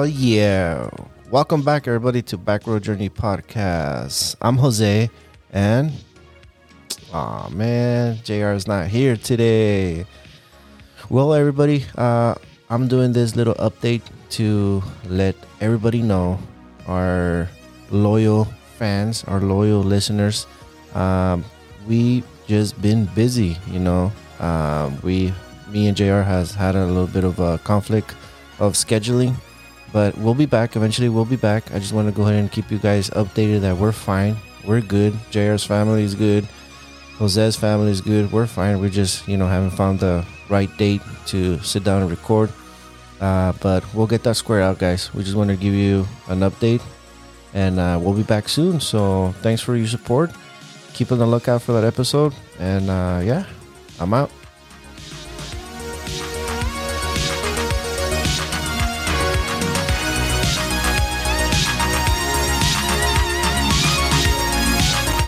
Oh, yeah. Welcome back, everybody, to Backroad Journey Podcast. I'm Jose, and oh man, JR is not here today. Well, everybody, uh, I'm doing this little update to let everybody know, our loyal fans, our loyal listeners, um, we just been busy, you know. Um, we, me and JR has had a little bit of a conflict of scheduling, but we'll be back. Eventually, we'll be back. I just want to go ahead and keep you guys updated that we're fine. We're good. JR's family is good. Jose's family is good. We're fine. We just, you know, haven't found the right date to sit down and record. Uh, but we'll get that squared out, guys. We just want to give you an update, and uh, we'll be back soon. So thanks for your support. Keep on the lookout for that episode. And uh, yeah, I'm out.